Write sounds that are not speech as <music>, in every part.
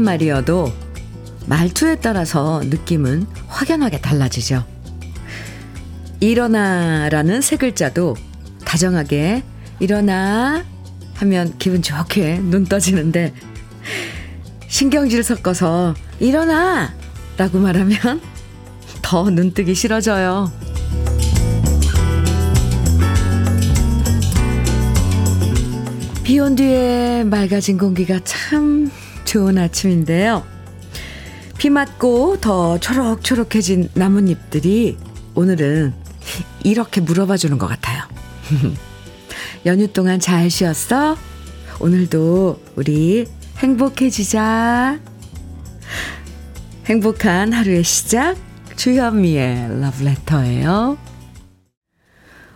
똑같은 말이어도 말투에 따라서 느낌은 확연하게 달라지죠. 일어나라는 세 글자도 다정하게 일어나 하면 기분 좋게 눈 떠지는데 신경질 섞어서 일어나 라고 말하면 <laughs> 더 눈뜨기 싫어져요. 비온 뒤에 맑아진 공기가 참 좋은 아침인데요. 비 맞고 더 초록초록해진 나뭇잎들이 오늘은 이렇게 물어봐 주는 것 같아요. <laughs> 연휴 동안 잘 쉬었어? 오늘도 우리 행복해지자. 행복한 하루의 시작, 주현미의 러브레터예요.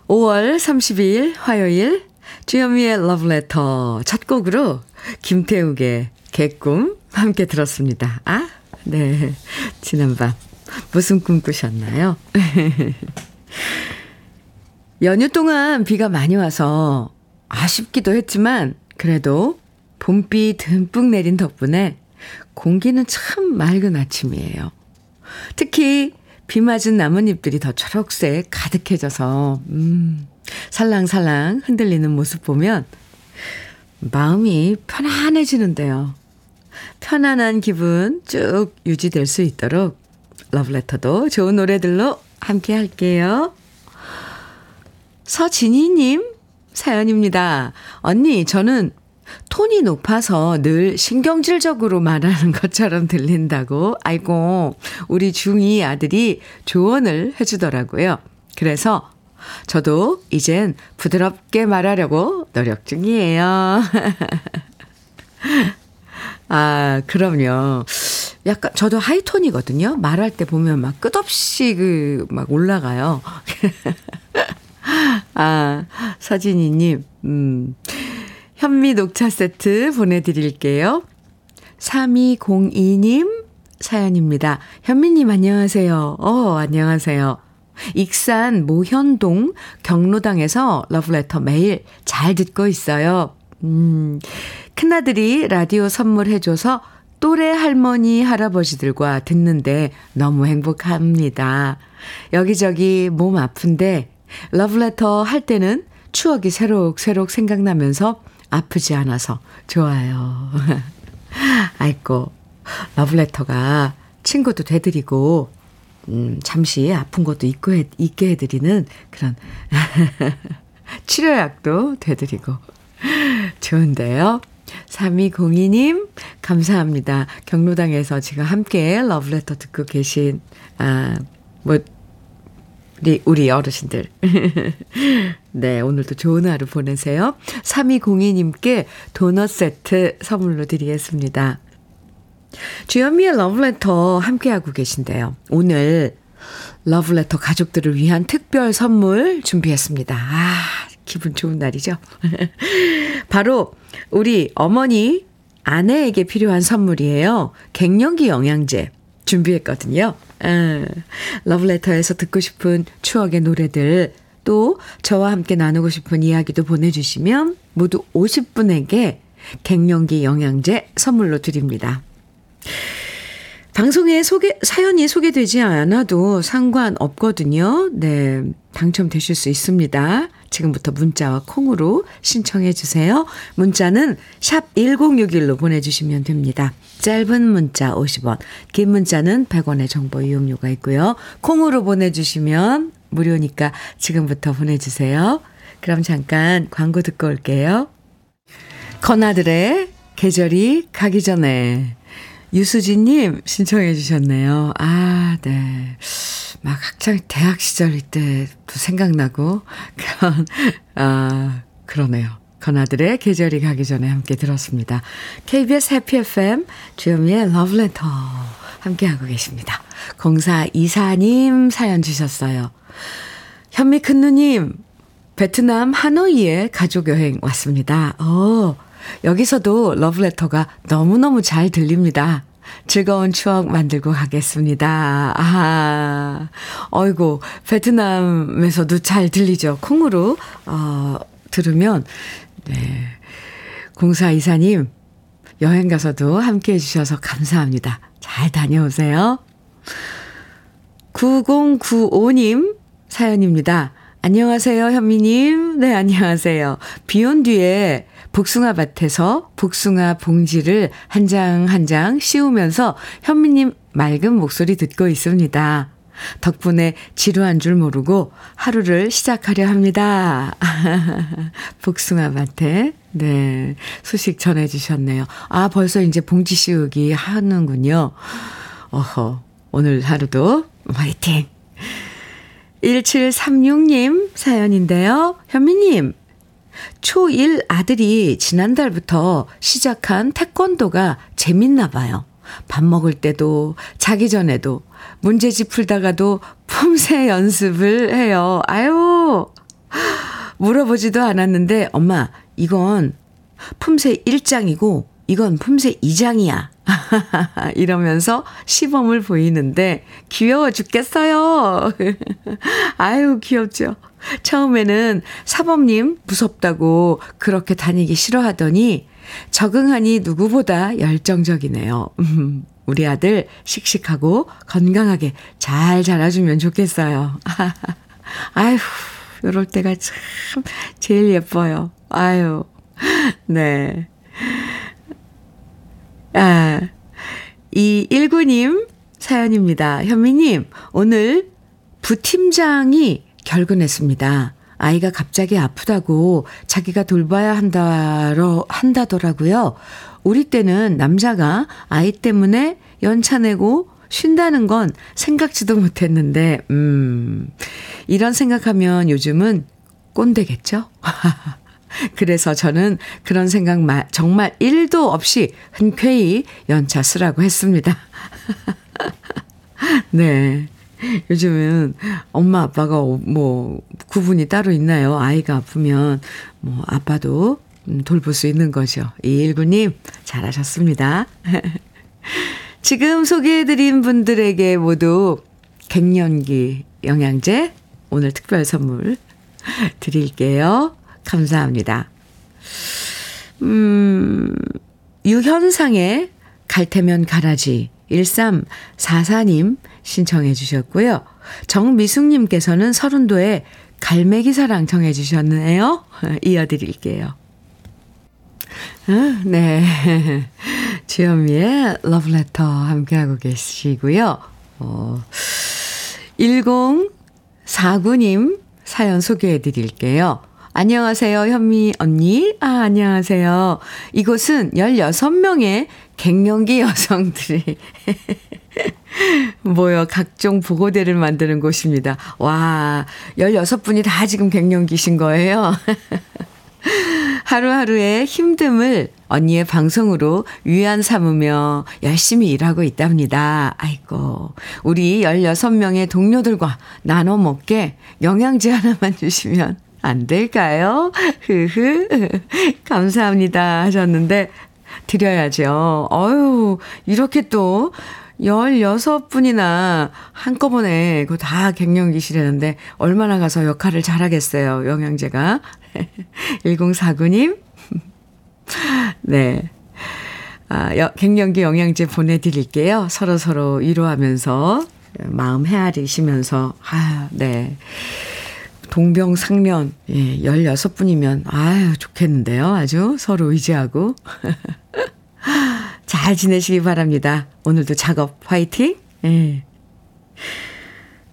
5월 30일 화요일 주현미의 러브레터 첫 곡으로 김태욱의 개꿈 함께 들었습니다. 아, 네. 지난밤 무슨 꿈 꾸셨나요? <laughs> 연휴 동안 비가 많이 와서 아쉽기도 했지만 그래도 봄비 듬뿍 내린 덕분에 공기는 참 맑은 아침이에요. 특히 비 맞은 나뭇잎들이 더 초록색 가득해져서 음, 살랑살랑 흔들리는 모습 보면 마음이 편안해지는데요. 편안한 기분 쭉 유지될 수 있도록 러브레터도 좋은 노래들로 함께 할게요. 서진희님 사연입니다. 언니, 저는 톤이 높아서 늘 신경질적으로 말하는 것처럼 들린다고, 아이고, 우리 중2 아들이 조언을 해주더라고요. 그래서 저도 이젠 부드럽게 말하려고 노력 중이에요. <laughs> 아, 그럼요. 약간 저도 하이톤이거든요. 말할 때 보면 막 끝없이 그 막 올라가요. <laughs> 아, 서진이 님, 음, 현미 녹차 세트 보내 드릴게요. 3202 님 사연입니다. 현미 님 안녕하세요. 어, 안녕하세요. 익산 모현동 경로당에서 러브레터 매일 잘 듣고 있어요. 음, 큰아들이 라디오 선물해줘서 또래 할머니, 할아버지들과 듣는데 너무 행복합니다. 여기저기 몸 아픈데 러브레터 할 때는 추억이 새록새록 생각나면서 아프지 않아서 좋아요. <laughs> 아이고, 러브레터가 친구도 되드리고, 음, 잠시 아픈 것도 잊고 해, 잊게 해드리는 그런 <laughs> 치료약도 되드리고. 좋은데요. 3202님, 감사합니다. 경로당에서 지금 함께 러브레터 듣고 계신, 아, 뭐, 우리, 우리 어르신들. <laughs> 네, 오늘도 좋은 하루 보내세요. 3202님께 도넛 세트 선물로 드리겠습니다. 주현미의 러브레터 함께하고 계신데요. 오늘 러브레터 가족들을 위한 특별 선물 준비했습니다. 아, 기분 좋은 날이죠? <laughs> 바로 우리 어머니, 아내에게 필요한 선물이에요. 갱년기 영양제 준비했거든요. 아, 러브레터에서 듣고 싶은 추억의 노래들, 또 저와 함께 나누고 싶은 이야기도 보내주시면 모두 50분에게 갱년기 영양제 선물로 드립니다. 방송에 소개, 사연이 소개되지 않아도 상관없거든요. 네. 당첨되실 수 있습니다. 지금부터 문자와 콩으로 신청해 주세요. 문자는 샵 1061로 보내주시면 됩니다. 짧은 문자 50원, 긴 문자는 100원의 정보 이용료가 있고요. 콩으로 보내주시면 무료니까 지금부터 보내주세요. 그럼 잠깐 광고 듣고 올게요. 건아들의 계절이 가기 전에 유수진님 신청해 주셨네요. 아, 네. 막 학창 대학 시절 때도 생각나고 <laughs> 그런 아 그러네요. 건아들의 계절이 가기 전에 함께 들었습니다. KBS 해피 FM 주현미의 러브레터 함께 하고 계십니다. 0424님 사연 주셨어요. 현미 큰누님 베트남 하노이에 가족 여행 왔습니다. 어, 여기서도 러브레터가 너무너무 잘 들립니다. 즐거운 추억 만들고 가겠습니다. 아, 어이고, 베트남에서도 잘 들리죠. 콩으로, 어, 들으면, 네. 공사 이사님, 여행 가서도 함께 해주셔서 감사합니다. 잘 다녀오세요. 9095님 사연입니다. 안녕하세요, 현미님. 네, 안녕하세요. 비온 뒤에 복숭아 밭에서 복숭아 봉지를 한장 한 장 씌우면서 현미님 맑은 목소리 듣고 있습니다. 덕분에 지루한 줄 모르고 하루를 시작하려 합니다. <laughs> 복숭아 밭에, 네, 소식 전해주셨네요. 아, 벌써 이제 봉지 씌우기 하는군요. 어허, 오늘 하루도 화이팅! 1736님 사연인데요. 현미님, 초1 아들이 지난달부터 시작한 태권도가 재밌나 봐요. 밥 먹을 때도 자기 전에도 문제집 풀다가도 품새 연습을 해요. 아유, 물어보지도 않았는데, 엄마, 이건 품새 1장이고, 이건 품새 2장이야. <laughs> 이러면서 시범을 보이는데, 귀여워 죽겠어요. <laughs> 아유, 귀엽죠. 처음에는 사범님 무섭다고 그렇게 다니기 싫어하더니, 적응하니 누구보다 열정적이네요. 우리 아들 씩씩하고 건강하게 잘 자라주면 좋겠어요. <laughs> 아유, 요럴 때가 참 제일 예뻐요. 아유, 네. 아, 이 19님 사연입니다. 현미님, 오늘 부팀장이 결근했습니다. 아이가 갑자기 아프다고 자기가 돌봐야 한다로 한다더라고요. 우리 때는 남자가 아이 때문에 연차 내고 쉰다는 건 생각지도 못했는데, 음, 이런 생각하면 요즘은 꼰대겠죠? <laughs> 그래서 저는 그런 생각 정말 1도 없이 흔쾌히 연차 쓰라고 했습니다. <laughs> 네. <laughs> 요즘은 엄마 아빠가 뭐 구분이 따로 있나요? 아이가 아프면 뭐 아빠도 음, 돌볼 수 있는 거죠. 이일구님 잘하셨습니다. <laughs> 지금 소개해드린 분들에게 모두 갱년기 영양제 오늘 특별 선물 <laughs> 드릴게요. 감사합니다. 음, 유현상의 갈테면 가라지 1344님 신청해 주셨고요. 정미숙님께서는 서른도에 갈매기 사랑 정해 주셨네요. <laughs> 이어드릴게요. 아, 네. <laughs> 주현미의 러브레터 함께하고 계시고요. 어, 1049님 사연 소개해 드릴게요. 안녕하세요, 현미 언니. 아, 안녕하세요. 이곳은 16명의 갱년기 <laughs> 여성들이 <laughs> 모여 각종 보고대를 만드는 곳입니다. 와, 16분이 다 지금 갱년기신 거예요. <laughs> 하루하루의 힘듦을 언니의 방송으로 위안 삼으며 열심히 일하고 있답니다. 아이고, 우리 16명의 동료들과 나눠 먹게 영양제 하나만 주시면 안 될까요? 흐흐. 감사합니다. 하셨는데, 드려야죠. 어유 이렇게 또 16분이나 한꺼번에 그다 갱년기시라는데 얼마나 가서 역할을 잘하겠어요. 영양제가. <laughs> 1049님. <laughs> 네. 아, 여, 갱년기 영양제 보내드릴게요. 서로서로 위로하면서, 마음 헤아리시면서, 아, 네. 동병상련, 예, 16분이면, 아유, 좋겠는데요. 아주 서로 의지하고. <laughs> 잘 지내시기 바랍니다. 오늘도 작업 화이팅! 예.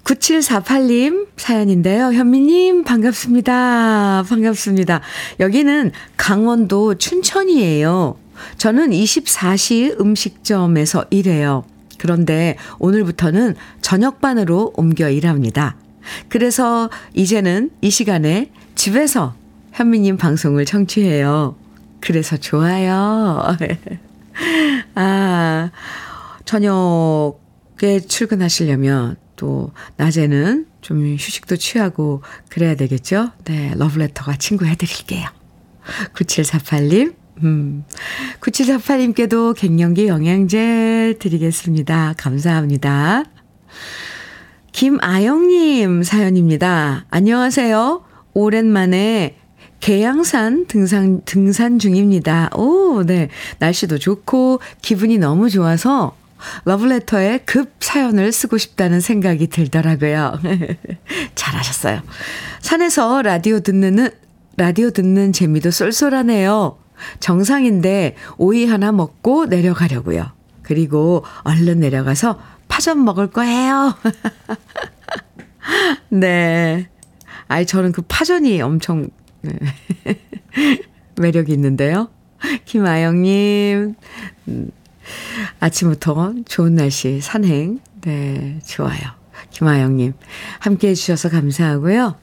9748님 사연인데요. 현미님, 반갑습니다. 반갑습니다. 여기는 강원도 춘천이에요. 저는 24시 음식점에서 일해요. 그런데 오늘부터는 저녁반으로 옮겨 일합니다. 그래서 이제는 이 시간에 집에서 현미님 방송을 청취해요. 그래서 좋아요. <laughs> 아, 저녁에 출근하시려면 또 낮에는 좀 휴식도 취하고 그래야 되겠죠? 네, 러브레터가 친구 해드릴게요. 9748님, 음, 9748님께도 갱년기 영양제 드리겠습니다. 감사합니다. 김아영님 사연입니다. 안녕하세요. 오랜만에 계양산 등산, 등산 중입니다. 오, 네. 날씨도 좋고, 기분이 너무 좋아서, 러브레터에 급 사연을 쓰고 싶다는 생각이 들더라고요. <laughs> 잘하셨어요. 산에서 라디오 듣는, 라디오 듣는 재미도 쏠쏠하네요. 정상인데 오이 하나 먹고 내려가려고요. 그리고 얼른 내려가서 파전 먹을 거예요. <laughs> 네. 아이, 저는 그 파전이 엄청 네. <laughs> 매력이 있는데요. 김아영님, 음, 아침부터 좋은 날씨 산행. 네, 좋아요. 김아영님, 함께 해주셔서 감사하고요.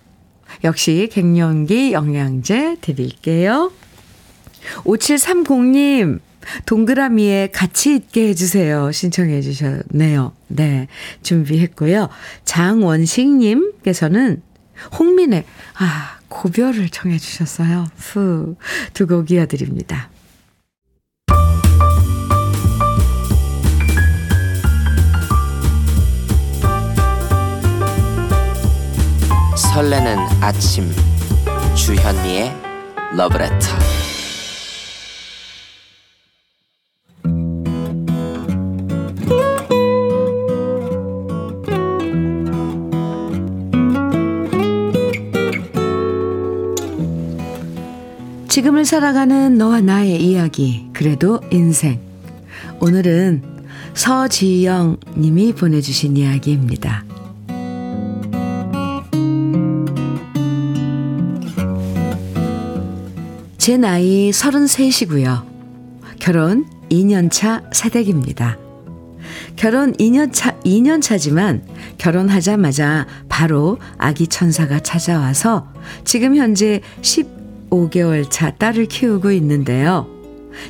역시 갱년기 영양제 드릴게요. 5730님, 동그라미에 같이 있게 해주세요. 신청해 주셨네요. 네, 준비했고요. 장원식님께서는 홍민의, 아, 고별을 청해 주셨어요. 후, 두 곡 이어드립니다. 설레는 아침 주현미의 러브레터 지금을 살아가는 너와 나의 이야기 그래도 인생 오늘은 서지영 님이 보내주신 이야기입니다. 제 나이 33이고요. 결혼 2년차 새댁입니다. 결혼 2년차, 2년차지만 결혼하자마자 바로 아기 천사가 찾아와서 지금 현재 15개월 차 딸을 키우고 있는데요.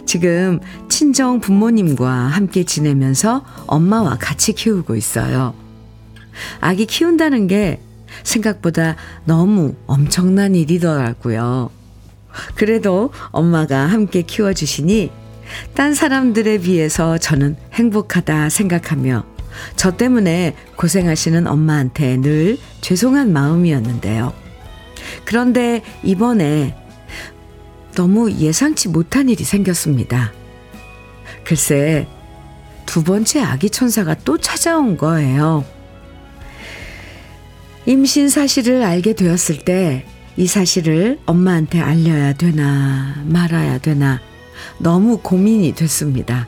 지금 친정 부모님과 함께 지내면서 엄마와 같이 키우고 있어요. 아기 키운다는 게 생각보다 너무 엄청난 일이더라고요. 그래도 엄마가 함께 키워주시니 딴 사람들에 비해서 저는 행복하다 생각하며 저 때문에 고생하시는 엄마한테 늘 죄송한 마음이었는데요. 그런데 이번에 너무 예상치 못한 일이 생겼습니다. 글쎄, 두 번째 아기 천사가 또 찾아온 거예요. 임신 사실을 알게 되었을 때 이 사실을 엄마한테 알려야 되나 말아야 되나 너무 고민이 됐습니다.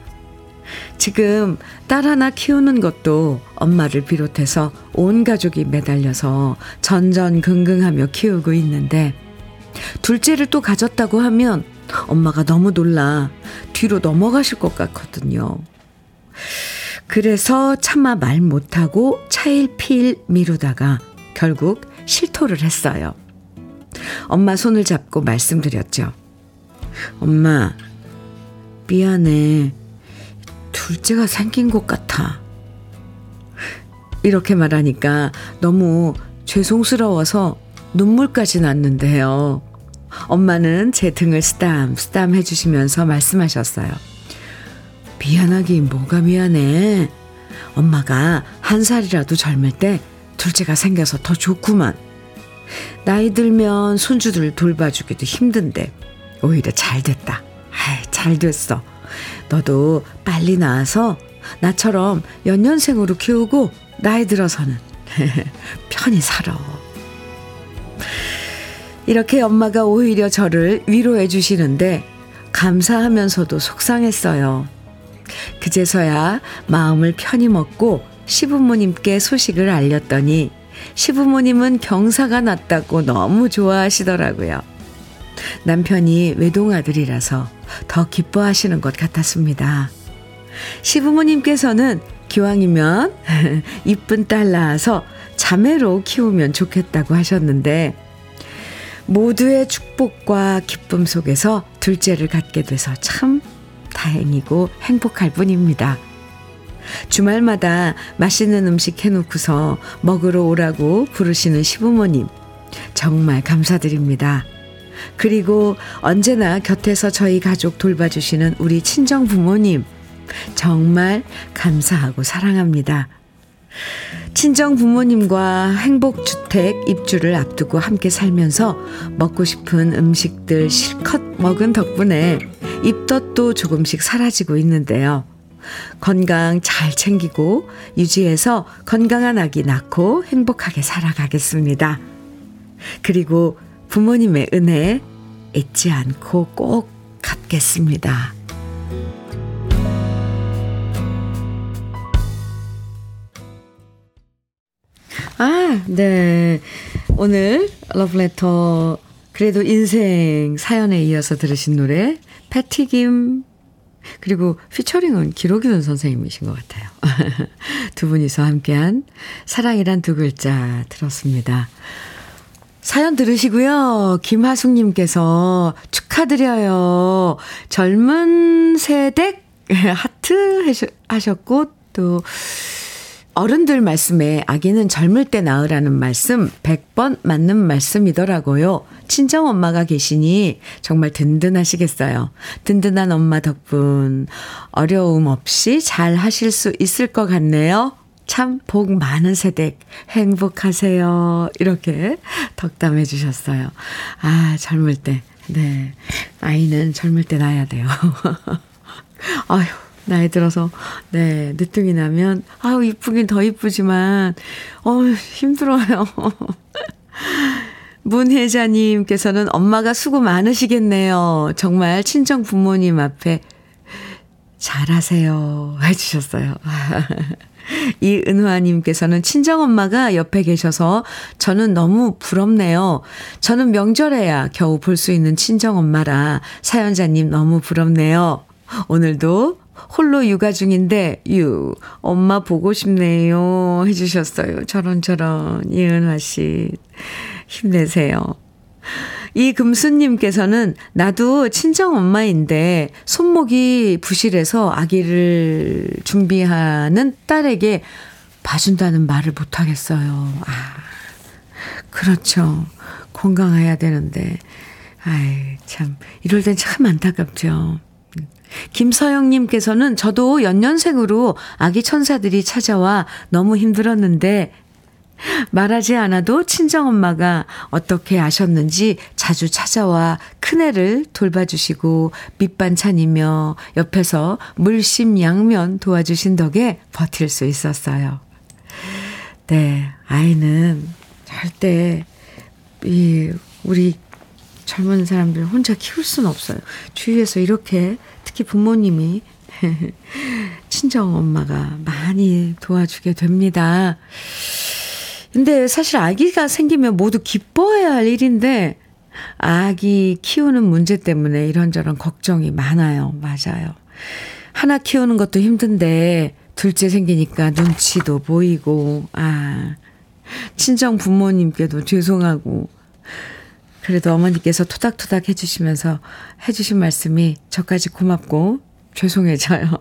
지금 딸 하나 키우는 것도 엄마를 비롯해서 온 가족이 매달려서 전전긍긍하며 키우고 있는데 둘째를 또 가졌다고 하면 엄마가 너무 놀라 뒤로 넘어가실 것 같거든요. 그래서 차마 말 못하고 차일피일 미루다가 결국 실토를 했어요. 엄마 손을 잡고 말씀드렸죠. 엄마, 미안해. 둘째가 생긴 것 같아. 이렇게 말하니까 너무 죄송스러워서 눈물까지 났는데요. 엄마는 제 등을 쓰담 쓰담 해주시면서 말씀하셨어요. 미안하긴 뭐가 미안해. 엄마가 한 살이라도 젊을 때 둘째가 생겨서 더 좋구만. 나이 들면 손주들 돌봐주기도 힘든데 오히려 잘 됐다. 아이, 잘 됐어. 너도 빨리 나와서 나처럼 연년생으로 키우고 나이 들어서는 <laughs> 편히 살아. 이렇게 엄마가 오히려 저를 위로해 주시는데 감사하면서도 속상했어요. 그제서야 마음을 편히 먹고 시부모님께 소식을 알렸더니 시부모님은 경사가 났다고 너무 좋아하시더라고요. 남편이 외동아들이라서 더 기뻐하시는 것 같았습니다. 시부모님께서는 기왕이면 <laughs> 이쁜 딸 낳아서 자매로 키우면 좋겠다고 하셨는데 모두의 축복과 기쁨 속에서 둘째를 갖게 돼서 참 다행이고 행복할 뿐입니다. 주말마다 맛있는 음식 해놓고서 먹으러 오라고 부르시는 시부모님. 정말 감사드립니다. 그리고 언제나 곁에서 저희 가족 돌봐주시는 우리 친정 부모님. 정말 감사하고 사랑합니다. 친정 부모님과 행복주택 입주를 앞두고 함께 살면서 먹고 싶은 음식들 실컷 먹은 덕분에 입덧도 조금씩 사라지고 있는데요. 건강 잘 챙기고 유지해서 건강한 아기 낳고 행복하게 살아가겠습니다. 그리고 부모님의 은혜 잊지 않고 꼭 갚겠습니다. 아, 네. 오늘 러브레터 그래도 인생 사연에 이어서 들으신 노래 패티김 그리고 피처링은 기록이는 선생님이신 것 같아요. <laughs> 두 분이서 함께한 사랑이란 두 글자 들었습니다. 사연 들으시고요. 김하숙님께서 축하드려요. 젊은 세대 <laughs> 하트 하셨고 또 어른들 말씀에 아기는 젊을 때 낳으라는 말씀 100번 맞는 말씀이더라고요. 친정 엄마가 계시니 정말 든든하시겠어요. 든든한 엄마 덕분 어려움 없이 잘 하실 수 있을 것 같네요. 참 복 많은 세댁 행복하세요. 이렇게 덕담해 주셨어요. 아, 젊을 때. 네. 아이는 젊을 때 낳아야 돼요. <laughs> 아휴. 나이 들어서, 네, 늦둥이 나면, 아우, 이쁘긴 더 이쁘지만, 어 힘들어요. <laughs> 문혜자님께서는 엄마가 수고 많으시겠네요. 정말 친정 부모님 앞에 잘하세요. 해주셨어요. <laughs> 이은화님께서는 친정엄마가 옆에 계셔서 저는 너무 부럽네요. 저는 명절에야 겨우 볼 수 있는 친정엄마라 사연자님 너무 부럽네요. 오늘도 홀로 육아 중인데, 유, 엄마 보고 싶네요. 해주셨어요. 저런저런, 이은화 씨. 힘내세요. 이 금수님께서는 나도 친정 엄마인데 손목이 부실해서 아기를 준비하는 딸에게 봐준다는 말을 못하겠어요. 아, 그렇죠. 건강해야 되는데. 아이, 참, 이럴 땐 참 안타깝죠. 김서영님께서는 저도 연년생으로 아기 천사들이 찾아와 너무 힘들었는데 말하지 않아도 친정엄마가 어떻게 아셨는지 자주 찾아와 큰애를 돌봐주시고 밑반찬이며 옆에서 물심양면 도와주신 덕에 버틸 수 있었어요. 네, 아이는 절대 이 우리 젊은 사람들 혼자 키울 수는 없어요. 주위에서 이렇게 특히 부모님이 <laughs> 친정 엄마가 많이 도와주게 됩니다. 근데 사실 아기가 생기면 모두 기뻐해야 할 일인데 아기 키우는 문제 때문에 이런저런 걱정이 많아요. 맞아요. 하나 키우는 것도 힘든데 둘째 생기니까 눈치도 보이고 아 친정 부모님께도 죄송하고 그래도 어머니께서 토닥토닥 해주시면서 해주신 말씀이 저까지 고맙고 죄송해져요. <laughs>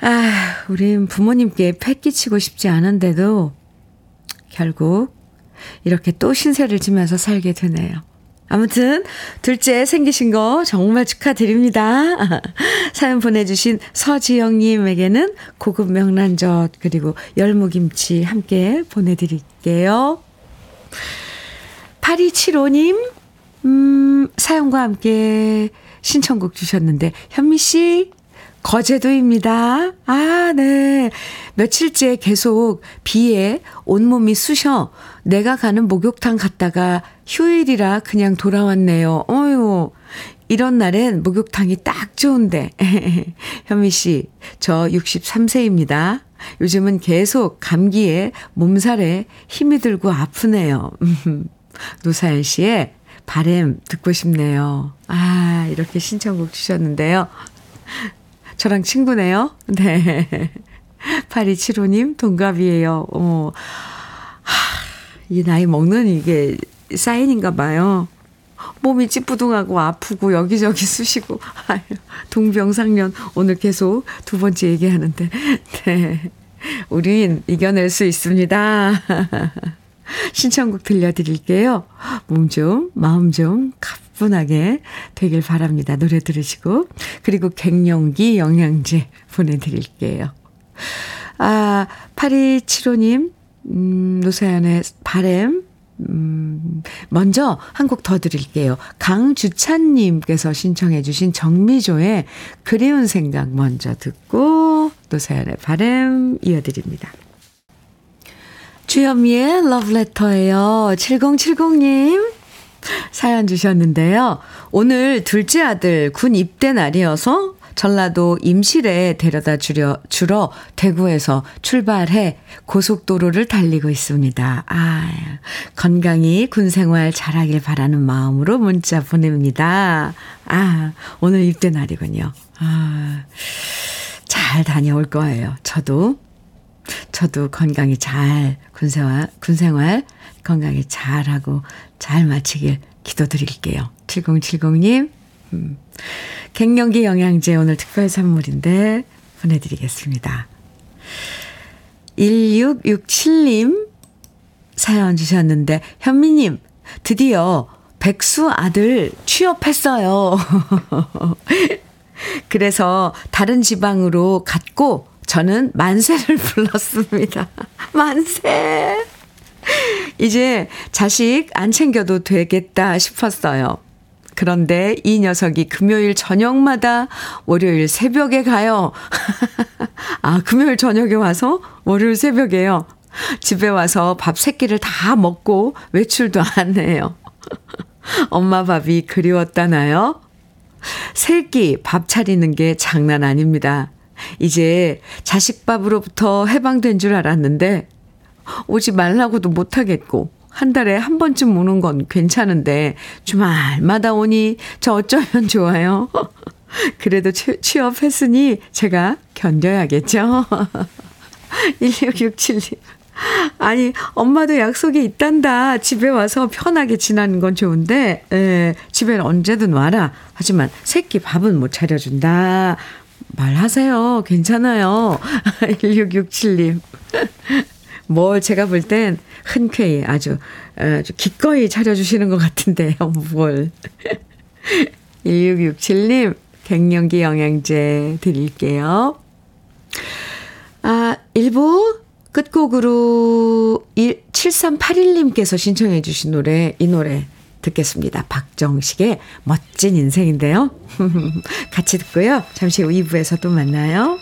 아, 우린 부모님께 패 끼치고 싶지 않은데도 결국 이렇게 또 신세를 지면서 살게 되네요. 아무튼 둘째 생기신 거 정말 축하드립니다. <laughs> 사연 보내주신 서지영님에게는 고급 명란젓 그리고 열무김치 함께 보내드릴게요. 8275님, 음, 사연과 함께 신청곡 주셨는데, 현미 씨, 거제도입니다. 아, 네. 며칠째 계속 비에 온몸이 쑤셔 내가 가는 목욕탕 갔다가 휴일이라 그냥 돌아왔네요. 어유 이런 날엔 목욕탕이 딱 좋은데. <laughs> 현미 씨, 저 63세입니다. 요즘은 계속 감기에 몸살에 힘이 들고 아프네요. <laughs> 노사연 씨의 바램 듣고 싶네요. 아, 이렇게 신청곡 주셨는데요. 저랑 친구네요. 네. 8275님 동갑이에요. 어. 하, 이 나이 먹는 이게 사인인가 봐요. 몸이 찌뿌둥하고 아프고 여기저기 쑤시고 동병상련 오늘 계속 두 번째 얘기하는데 네. 우린 이겨낼 수 있습니다. 신청곡 들려드릴게요. 몸 좀, 마음 좀 가뿐하게 되길 바랍니다. 노래 들으시고. 그리고 갱년기 영양제 <laughs> 보내드릴게요. 아, 8275님, 음, 노사연의 바램, 음, 먼저 한 곡 더 드릴게요. 강주찬님께서 신청해주신 정미조의 그리운 생각 먼저 듣고 노사연의 바램 이어드립니다. 주현미의 러브레터예요. 7070님 사연 주셨는데요. 오늘 둘째 아들 군 입대 날이어서 전라도 임실에 데려다 주려, 주러 대구에서 출발해 고속도로를 달리고 있습니다. 아, 건강히 군 생활 잘하길 바라는 마음으로 문자 보냅니다. 아, 오늘 입대 날이군요. 아, 잘 다녀올 거예요. 저도, 저도 건강히 잘 군생활, 군생활 건강히 잘하고 잘 마치길 기도드릴게요. 7070님, 음. 갱년기 영양제 오늘 특별 선물인데 보내드리겠습니다. 1667님 사연 주셨는데, 현미님, 드디어 백수 아들 취업했어요. <laughs> 그래서 다른 지방으로 갔고, 저는 만세를 <laughs> 불렀습니다. 만세! 이제 자식 안 챙겨도 되겠다 싶었어요. 그런데 이 녀석이 금요일 저녁마다 월요일 새벽에 가요. <laughs> 아, 금요일 저녁에 와서 월요일 새벽에요. 집에 와서 밥 세 끼를 다 먹고 외출도 안 해요. <laughs> 엄마 밥이 그리웠다나요? 세 끼 밥 차리는 게 장난 아닙니다. 이제 자식 밥으로부터 해방된 줄 알았는데 오지 말라고도 못하겠고 한 달에 한 번쯤 오는 건 괜찮은데 주말마다 오니 저 어쩌면 좋아요. <laughs> 그래도 취업했으니 제가 견뎌야겠죠. <laughs> 1667님. 아니, 엄마도 약속이 있단다. 집에 와서 편하게 지나는 건 좋은데, 에, 집에 언제든 와라. 하지만 새끼 밥은 못 차려준다. 말하세요. 괜찮아요. <laughs> 1667님. <laughs> 뭘 제가 볼 땐 흔쾌히 아주, 아주 기꺼이 차려주시는 것 같은데요, <laughs> 뭘. 1667님, 갱년기 영양제 드릴게요. 아, 1부 끝곡으로 7381님께서 신청해 주신 노래, 이 노래 듣겠습니다. 박정식의 멋진 인생인데요. <laughs> 같이 듣고요. 잠시 후 2부에서 또 만나요.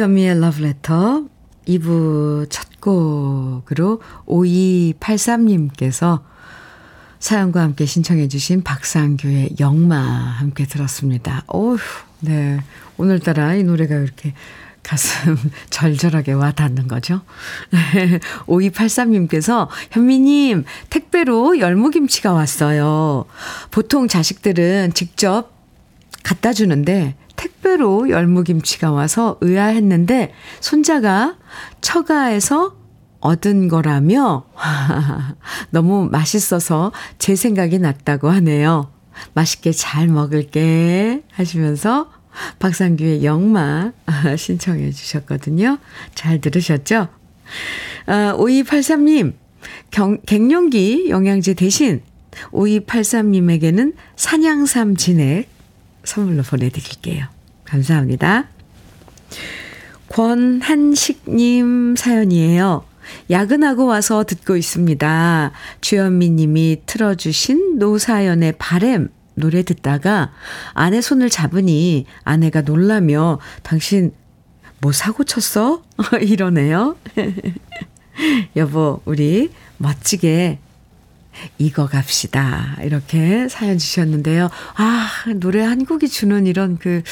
주현미의 Letter 2부 첫 곡으로 5283님께서 사연과 함께 신청해 주신 박상규의 영마 함께 들었습니다. 오휴, 네. 오늘따라 이 노래가 이렇게 가슴 <laughs> 절절하게 와 닿는 거죠. <laughs> 5283님께서 현미님, 택배로 열무김치가 왔어요. 보통 자식들은 직접 갖다 주는데 택배로 열무김치가 와서 의아했는데 손자가 처가에서 얻은 거라며 <laughs> 너무 맛있어서 제 생각이 났다고 하네요. 맛있게 잘 먹을게 하시면서 박상규의 영마 <laughs> 신청해 주셨거든요. 잘 들으셨죠? 아, 5283님, 경, 갱년기 영양제 대신 5283님에게는 산양삼 진액 선물로 보내드릴게요. 감사합니다. 권한식님 사연이에요. 야근하고 와서 듣고 있습니다. 주현미 님이 틀어주신 노사연의 바램 노래 듣다가 아내 손을 잡으니 아내가 놀라며 당신 뭐 사고 쳤어? <laughs> 이러네요. <laughs> 여보, 우리 멋지게 익어갑시다. 이렇게 사연 주셨는데요. 아, 노래 한 곡이 주는 이런 그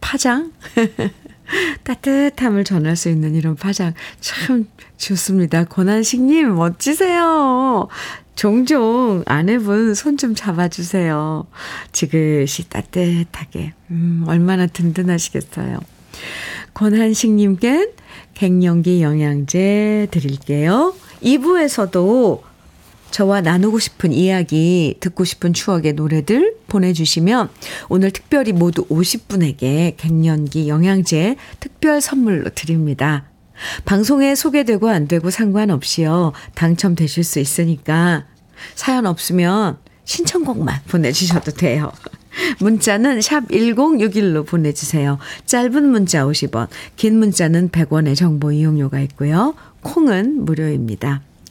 파장? <laughs> 따뜻함을 전할 수 있는 이런 파장 참 좋습니다. 권한식님 멋지세요. 종종 아내분 손 좀 잡아주세요. 지그시 따뜻하게. 음, 얼마나 든든하시겠어요. 권한식님께 갱년기 영양제 드릴게요. 2부에서도 저와 나누고 싶은 이야기, 듣고 싶은 추억의 노래들 보내주시면 오늘 특별히 모두 50분에게 갱년기 영양제 특별 선물로 드립니다. 방송에 소개되고 안 되고 상관없이요. 당첨되실 수 있으니까 사연 없으면 신청곡만 보내주셔도 돼요. 문자는 샵 1061로 보내주세요. 짧은 문자 50원, 긴 문자는 100원의 정보 이용료가 있고요. 콩은 무료입니다.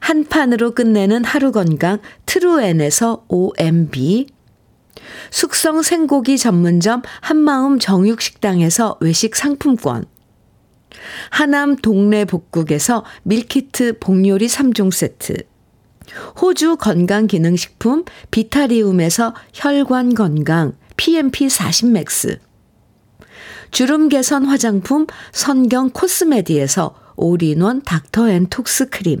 한 판으로 끝내는 하루 건강 트루엔에서 OMB 숙성 생고기 전문점 한마음 정육식당에서 외식 상품권. 하남 동네 복국에서 밀키트 복요리 3종 세트. 호주 건강기능식품 비타리움에서 혈관 건강 PMP 40 맥스. 주름 개선 화장품 선경 코스메디에서 올인원 닥터앤톡스 크림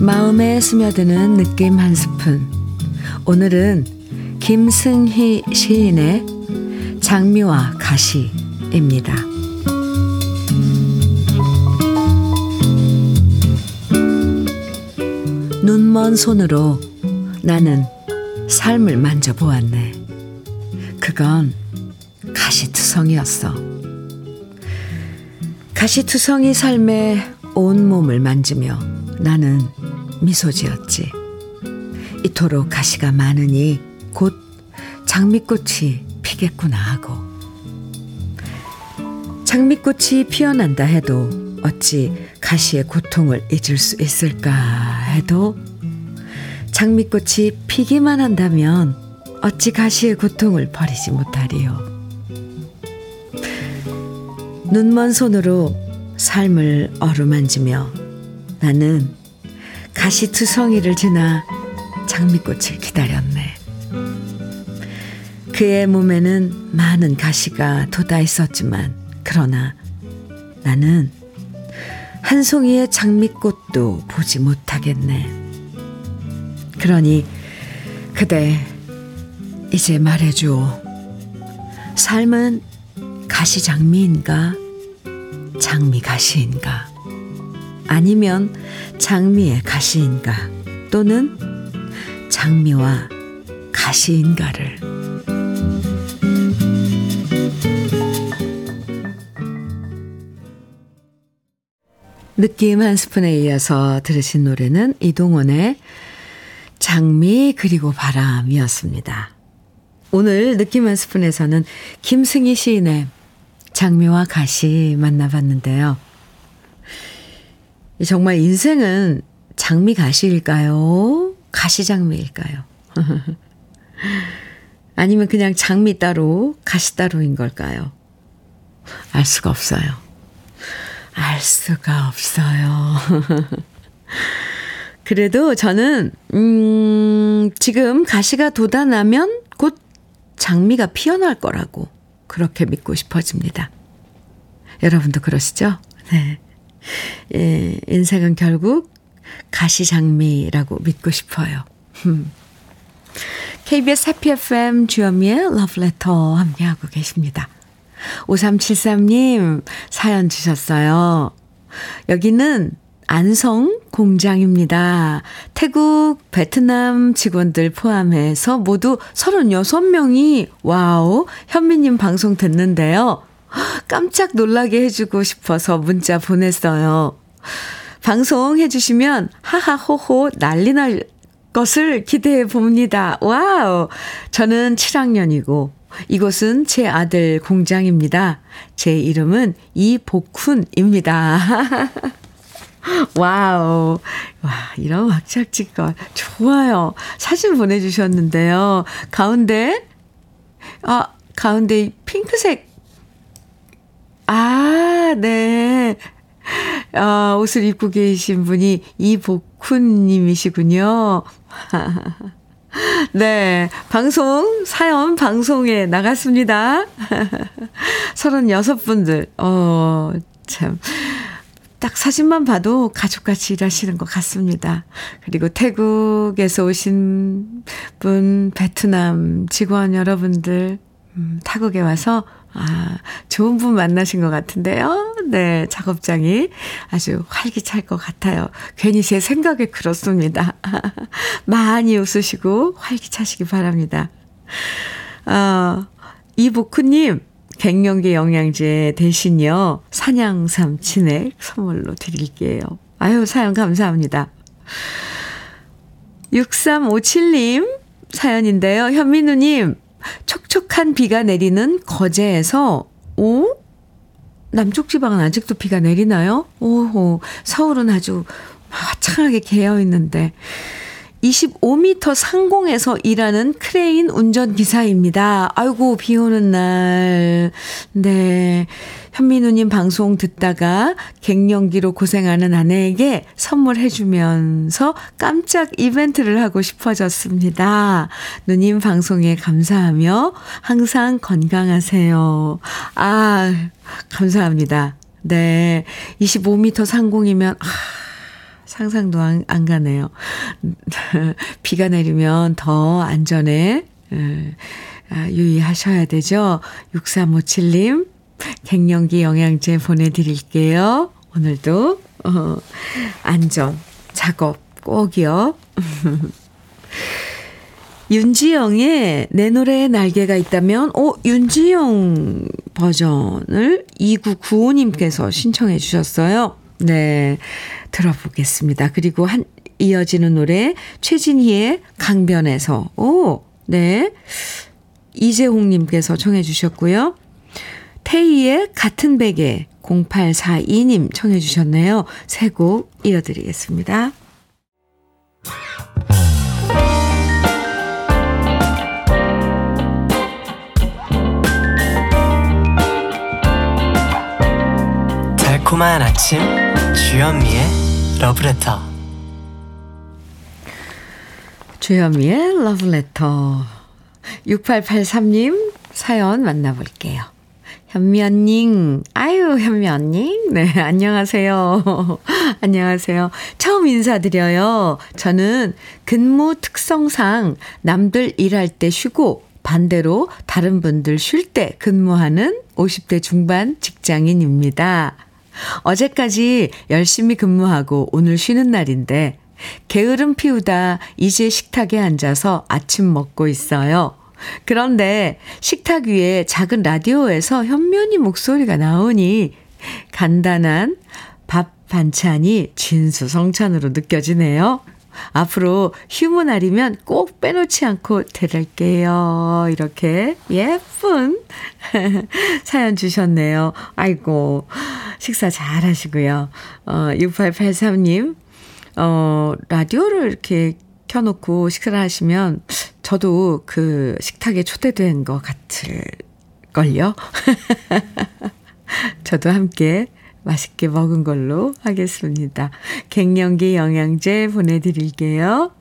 마음에 스며드는 느낌 한 스푼. 오늘은 김승희 시인의 장미와 가시입니다. 눈먼 손으로 나는 삶을 만져보았네. 그건 가시투성이었어. 가시투성이 삶에 온몸을 만지며 나는 미소 지었지. 이토록 가시가 많으니 곧 장미꽃이 피겠구나 하고. 장미꽃이 피어난다 해도 어찌 가시의 고통을 잊을 수 있을까 해도 장미꽃이 피기만 한다면 어찌 가시의 고통을 버리지 못하리요. 눈먼 손으로 삶을 어루만지며 나는 가시투성이를 지나 장미꽃을 기다렸네. 그의 몸에는 많은 가시가 돋아 있었지만, 그러나 나는 한 송이의 장미꽃도 보지 못하겠네. 그러니 그대 이제 말해줘. 삶은 가시 장미인가? 장미 가시인가? 아니면 장미의 가시인가? 또는 장미와 가시인가를. 느낌 한 스푼에 이어서 들으신 노래는 이동원의 장미 그리고 바람이었습니다. 오늘 느낌 한 스푼에서는 김승희 시인의 장미와 가시 만나봤는데요. 정말 인생은 장미 가시일까요? 가시 장미일까요? <laughs> 아니면 그냥 장미 따로 가시 따로인 걸까요? 알 수가 없어요. 알 수가 없어요. <laughs> 그래도 저는, 음, 지금 가시가 돋아나면 곧 장미가 피어날 거라고 그렇게 믿고 싶어집니다. 여러분도 그러시죠? 네. 예, 인생은 결국 가시장미라고 믿고 싶어요. KBS 해피 FM 주현미의 러브레터 함께하고 계십니다. 5373님 사연 주셨어요. 여기는 안성 공장입니다. 태국, 베트남 직원들 포함해서 모두 36명이 와우 현미님 방송 듣는데요. 깜짝 놀라게 해주고 싶어서 문자 보냈어요. 방송 해 주시면 하하호호 난리 날 것을 기대해 봅니다. 와우! 저는 7학년이고 이곳은 제 아들 공장입니다. 제 이름은 이복훈입니다. <laughs> 와우. 와, 이런 막짝짓걸. 좋아요. 사진 보내주셨는데요. 가운데, 아, 가운데 핑크색. 아, 네. 어, 옷을 입고 계신 분이 이복훈님이시군요. <laughs> 네. 방송, 사연 방송에 나갔습니다. <laughs> 36분들, 어, 참. 딱 사진만 봐도 가족같이 일하시는 것 같습니다. 그리고 태국에서 오신 분, 베트남 직원 여러분들, 음, 타국에 와서 아, 좋은 분 만나신 것 같은데요. 네, 작업장이 아주 활기찰 것 같아요. 괜히 제 생각에 그렇습니다. <laughs> 많이 웃으시고 활기차시기 바랍니다. 어, 이복훈님, 갱년기 영양제 대신요, 산양삼 진액 선물로 드릴게요. 아유, 사연 감사합니다. 6357님 사연인데요. 현민우님, 촉촉한 비가 내리는 거제에서, 오? 남쪽 지방은 아직도 비가 내리나요? 오호, 서울은 아주 화창하게 개어 있는데. 25m 상공에서 일하는 크레인 운전기사입니다. 아이고, 비 오는 날. 네. 현미 누님 방송 듣다가 갱년기로 고생하는 아내에게 선물해주면서 깜짝 이벤트를 하고 싶어졌습니다. 누님 방송에 감사하며 항상 건강하세요. 아, 감사합니다. 네. 25m 상공이면, 아, 상상도 안, 안 가네요. <laughs> 비가 내리면 더 안전에 아, 유의하셔야 되죠. 6357님, 갱년기 영양제 보내드릴게요. 오늘도 어, 안전 작업 꼭이요. <laughs> 윤지영의 내 노래에 날개가 있다면, 오, 윤지영 버전을 2995님께서 신청해 주셨어요. 네. 들어보겠습니다. 그리고 한, 이어지는 노래, 최진희의 강변에서, 오, 네. 이재홍 님께서 청해 주셨고요. 태희의 같은 베개 0842님 청해 주셨네요. 세 곡 이어드리겠습니다. 달콤한 아침 주현미의 러브레터 주현미의 러브레터 6883님 사연 만나볼게요. 현미 언님, 아유, 현미 언님. 네, <laughs> 안녕하세요. <laughs> 안녕하세요. 처음 인사드려요. 저는 근무 특성상 남들 일할 때 쉬고 반대로 다른 분들 쉴 때 근무하는 50대 중반 직장인입니다. 어제까지 열심히 근무하고 오늘 쉬는 날인데 게으름 피우다 이제 식탁에 앉아서 아침 먹고 있어요. 그런데 식탁 위에 작은 라디오에서 현면이 목소리가 나오니 간단한 밥 반찬이 진수성찬으로 느껴지네요. 앞으로 휴무 날이면 꼭 빼놓지 않고 들을게요. 이렇게 예쁜 <laughs> 사연 주셨네요. 아이고, 식사 잘 하시고요. 어, 6883님, 어, 라디오를 이렇게 켜놓고 식사를 하시면 저도 그 식탁에 초대된 것 같을걸요? <laughs> 저도 함께 맛있게 먹은 걸로 하겠습니다. 갱년기 영양제 보내드릴게요.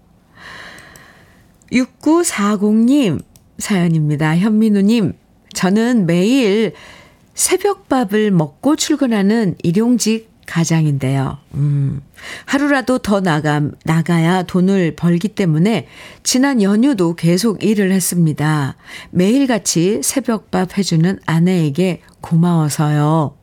6940님 사연입니다. 현민우님, 저는 매일 새벽밥을 먹고 출근하는 일용직 가장인데요. 음, 하루라도 더 나가, 나가야 돈을 벌기 때문에 지난 연휴도 계속 일을 했습니다. 매일같이 새벽밥 해주는 아내에게 고마워서요.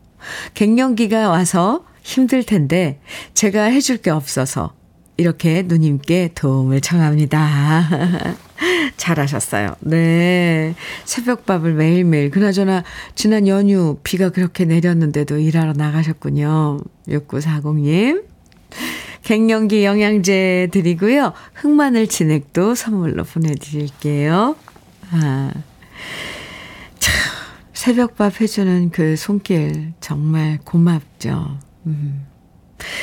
갱년기가 와서 힘들 텐데 제가 해줄 게 없어서 이렇게 누님께 도움을 청합니다. <laughs> 잘하셨어요. 네. 새벽밥을 매일매일. 그나저나, 지난 연휴 비가 그렇게 내렸는데도 일하러 나가셨군요. 6940님. 갱년기 영양제 드리고요. 흑마늘 진액도 선물로 보내드릴게요. 아. 참, 새벽밥 해주는 그 손길 정말 고맙죠. 음.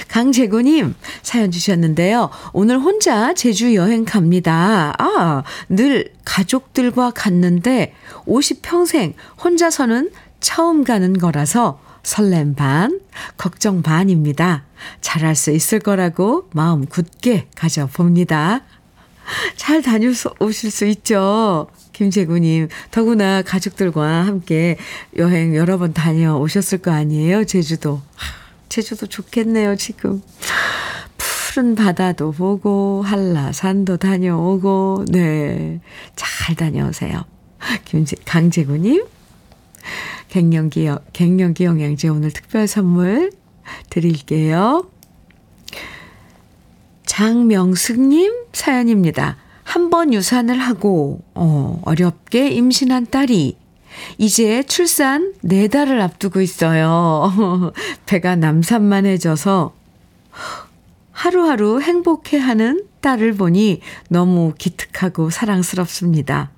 강재구님 사연 주셨는데요. 오늘 혼자 제주 여행 갑니다. 아, 늘 가족들과 갔는데 50평생 혼자서는 처음 가는 거라서 설렘 반, 걱정 반입니다. 잘할 수 있을 거라고 마음 굳게 가져봅니다. 잘 다녀오실 수 있죠. 김재구님, 더구나 가족들과 함께 여행 여러 번 다녀오셨을 거 아니에요? 제주도. 제주도 좋겠네요, 지금. 푸른 바다도 보고, 한라산도 다녀오고, 네. 잘 다녀오세요. 김재, 강재구님, 갱년기, 갱년기 영양제 오늘 특별 선물 드릴게요. 장명숙님 사연입니다. 한 번 유산을 하고, 어, 어렵게 임신한 딸이 이제 출산 네 달을 앞두고 있어요. <laughs> 배가 남산만해져서 하루하루 행복해하는 딸을 보니 너무 기특하고 사랑스럽습니다.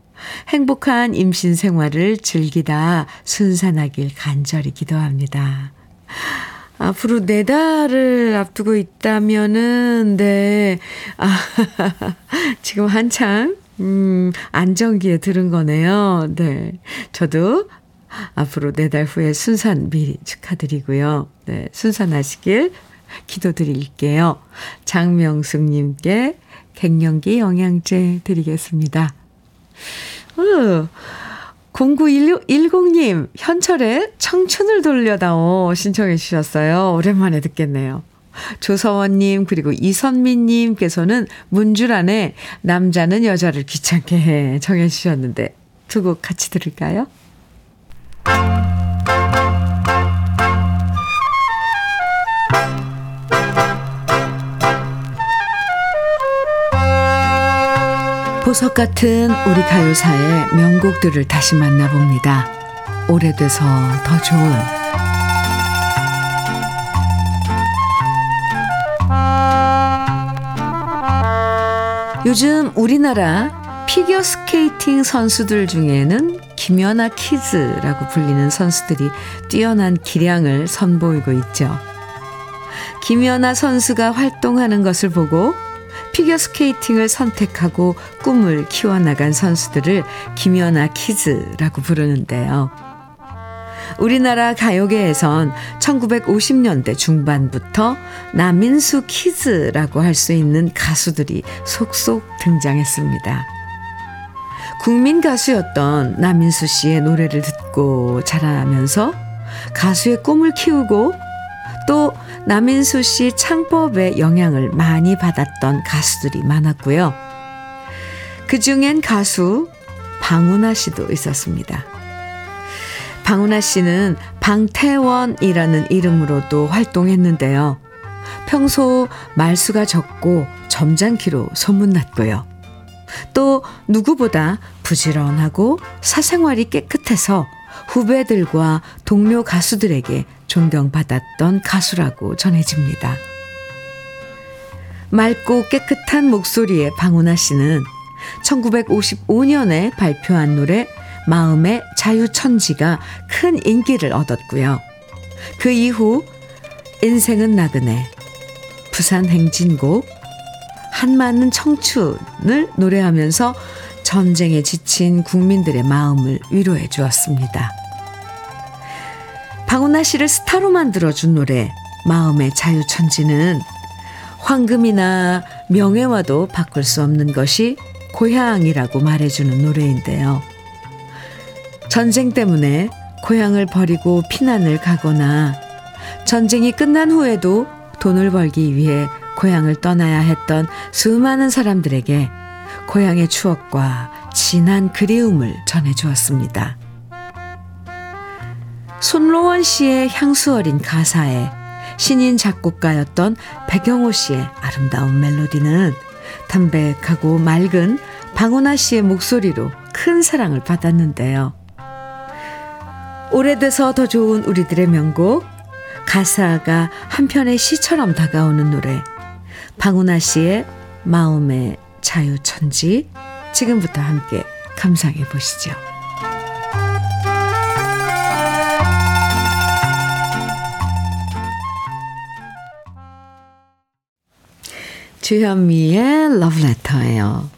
행복한 임신 생활을 즐기다 순산하길 간절히 기도합니다. 앞으로 네 달을 앞두고 있다면은, 네. 아, <laughs> 지금 한창 음, 안정기에 들은 거네요. 네. 저도 앞으로 네 달 후에 순산 미리 축하드리고요. 네. 순산하시길 기도드릴게요. 장명숙님께 갱년기 영양제 드리겠습니다. 으, 0910님, 현철의 청춘을 돌려다오 신청해 주셨어요. 오랜만에 듣겠네요. 조서원님, 그리고 이선미님께서는 문주란에 남자는 여자를 귀찮게 해 정해 주셨는데 두 곡 같이 들을까요? 보석 같은 우리 가요사의 명곡들을 다시 만나봅니다. 오래돼서 더 좋은 요즘 우리나라 피겨 스케이팅 선수들 중에는 김연아 키즈라고 불리는 선수들이 뛰어난 기량을 선보이고 있죠. 김연아 선수가 활동하는 것을 보고 피겨 스케이팅을 선택하고 꿈을 키워나간 선수들을 김연아 키즈라고 부르는데요. 우리나라 가요계에선 1950년대 중반부터 남인수 키즈라고 할 수 있는 가수들이 속속 등장했습니다. 국민 가수였던 남인수 씨의 노래를 듣고 자라면서 가수의 꿈을 키우고 또 남인수 씨 창법의 영향을 많이 받았던 가수들이 많았고요. 그 중엔 가수 방훈아 씨도 있었습니다. 방훈아 씨는 방태원이라는 이름으로도 활동했는데요. 평소 말수가 적고 점잖기로 소문났고요. 또 누구보다 부지런하고 사생활이 깨끗해서 후배들과 동료 가수들에게 존경받았던 가수라고 전해집니다. 맑고 깨끗한 목소리의 방훈아 씨는 1955년에 발표한 노래 마음의 자유천지가 큰 인기를 얻었고요. 그 이후 인생은 나그네, 부산 행진곡, 한많은 청춘을 노래하면서 전쟁에 지친 국민들의 마음을 위로해 주었습니다. 방훈아 씨를 스타로 만들어준 노래 마음의 자유천지는 황금이나 명예와도 바꿀 수 없는 것이 고향이라고 말해주는 노래인데요. 전쟁 때문에 고향을 버리고 피난을 가거나 전쟁이 끝난 후에도 돈을 벌기 위해 고향을 떠나야 했던 수많은 사람들에게 고향의 추억과 진한 그리움을 전해주었습니다. 손로원 씨의 향수 어린 가사에 신인 작곡가였던 백영호 씨의 아름다운 멜로디는 담백하고 맑은 방훈아 씨의 목소리로 큰 사랑을 받았는데요. 오래돼서 더 좋은 우리들의 명곡, 가사가 한편의 시처럼 다가오는 노래, 방훈아 씨의 마음의 자유천지, 지금부터 함께 감상해 보시죠. 주현미의 러브레터예요.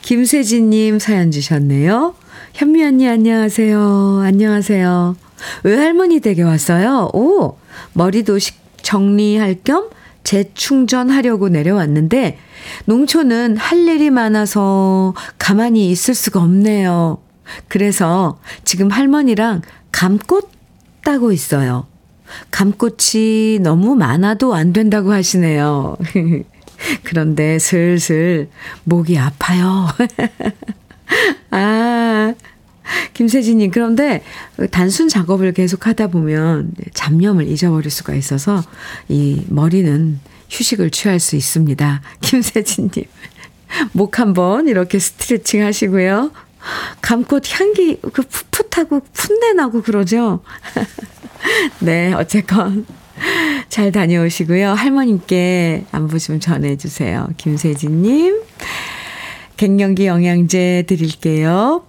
김세진님 사연 주셨네요. 현미 언니 안녕하세요. 안녕하세요. 외할머니 댁에 왔어요. 오, 머리도 정리할 겸 재충전하려고 내려왔는데 농촌은 할 일이 많아서 가만히 있을 수가 없네요. 그래서 지금 할머니랑 감꽃 따고 있어요. 감꽃이 너무 많아도 안 된다고 하시네요. <laughs> <laughs> 그런데 슬슬 목이 아파요. <laughs> 아, 김세진님, 그런데 단순 작업을 계속 하다 보면 잡념을 잊어버릴 수가 있어서 이 머리는 휴식을 취할 수 있습니다. <laughs> 김세진님, 목 한번 이렇게 스트레칭 하시고요. 감꽃 향기, 그 풋풋하고 풋내 나고 그러죠? 네, 어쨌건 잘 다녀오시고요. 할머님께 안부 좀 전해주세요. 김세진님. 갱년기 영양제 드릴게요.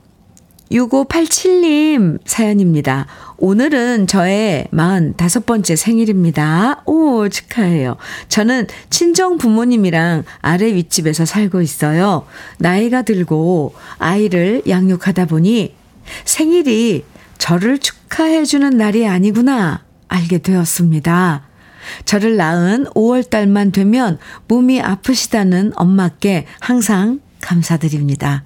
6587님 사연입니다. 오늘은 저의 45번째 생일입니다. 오, 축하해요. 저는 친정 부모님이랑 아래 윗집에서 살고 있어요. 나이가 들고 아이를 양육하다 보니 생일이 저를 축하해주는 날이 아니구나 알게 되었습니다. 저를 낳은 5월달만 되면 몸이 아프시다는 엄마께 항상 감사드립니다.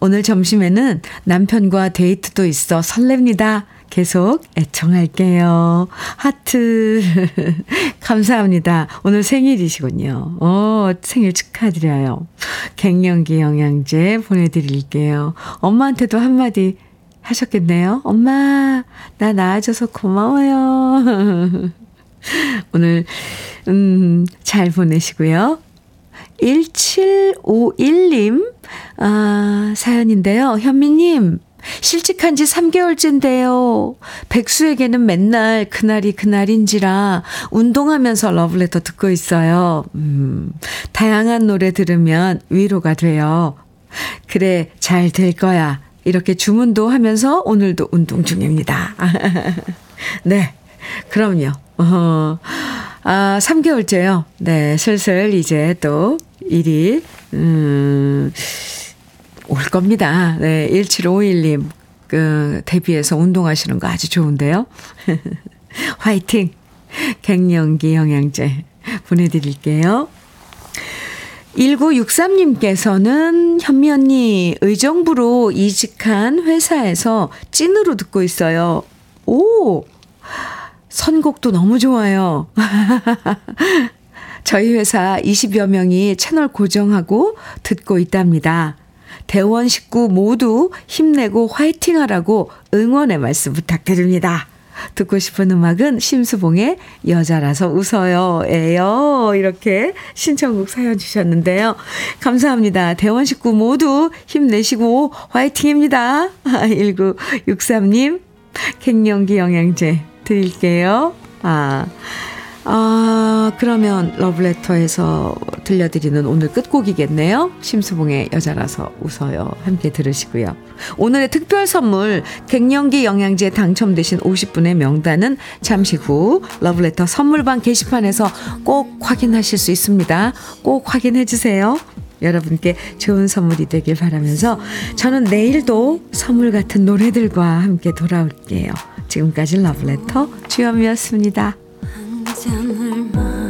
오늘 점심에는 남편과 데이트도 있어 설렙니다. 계속 애청할게요. 하트. <laughs> 감사합니다. 오늘 생일이시군요. 어, 생일 축하드려요. 갱년기 영양제 보내드릴게요. 엄마한테도 한마디 하셨겠네요. 엄마, 나 나아져서 고마워요. <laughs> 오늘, 음, 잘 보내시고요. 1751님, 아, 사연인데요. 현미님, 실직한 지 3개월째인데요. 백수에게는 맨날 그날이 그날인지라 운동하면서 러브레터 듣고 있어요. 음, 다양한 노래 들으면 위로가 돼요. 그래, 잘 될 거야. 이렇게 주문도 하면서 오늘도 운동 중입니다. <laughs> 네, 그럼요. 어, 아, 3개월째요. 네, 슬슬 이제 또 일이, 음, 올 겁니다. 네, 1751님, 그, 데뷔해서 운동하시는 거 아주 좋은데요. <laughs> 화이팅! 갱년기 영양제 보내드릴게요. 1963님께서는 현미 언니 의정부로 이직한 회사에서 찐으로 듣고 있어요. 오! 선곡도 너무 좋아요. <laughs> 저희 회사 20여 명이 채널 고정하고 듣고 있답니다. 대원 식구 모두 힘내고 화이팅 하라고 응원의 말씀 부탁드립니다. 듣고 싶은 음악은 심수봉의 여자라서 웃어요. 에요. 이렇게 신청곡 사연 주셨는데요. 감사합니다. 대원 식구 모두 힘내시고 화이팅입니다. <laughs> 1963님, 갱년기 영양제 드릴게요. 아, 아, 그러면 러브레터에서 들려드리는 오늘 끝곡이겠네요. 심수봉의 여자라서 웃어요. 함께 들으시고요. 오늘의 특별 선물 갱년기 영양제 당첨되신 50분의 명단은 잠시 후 러브레터 선물방 게시판에서 꼭 확인하실 수 있습니다. 꼭 확인해 주세요. 여러분께 좋은 선물이 되길 바라면서 저는 내일도 선물 같은 노래들과 함께 돌아올게요. 지금까지 러브레터 주현미였습니다. yanlarıma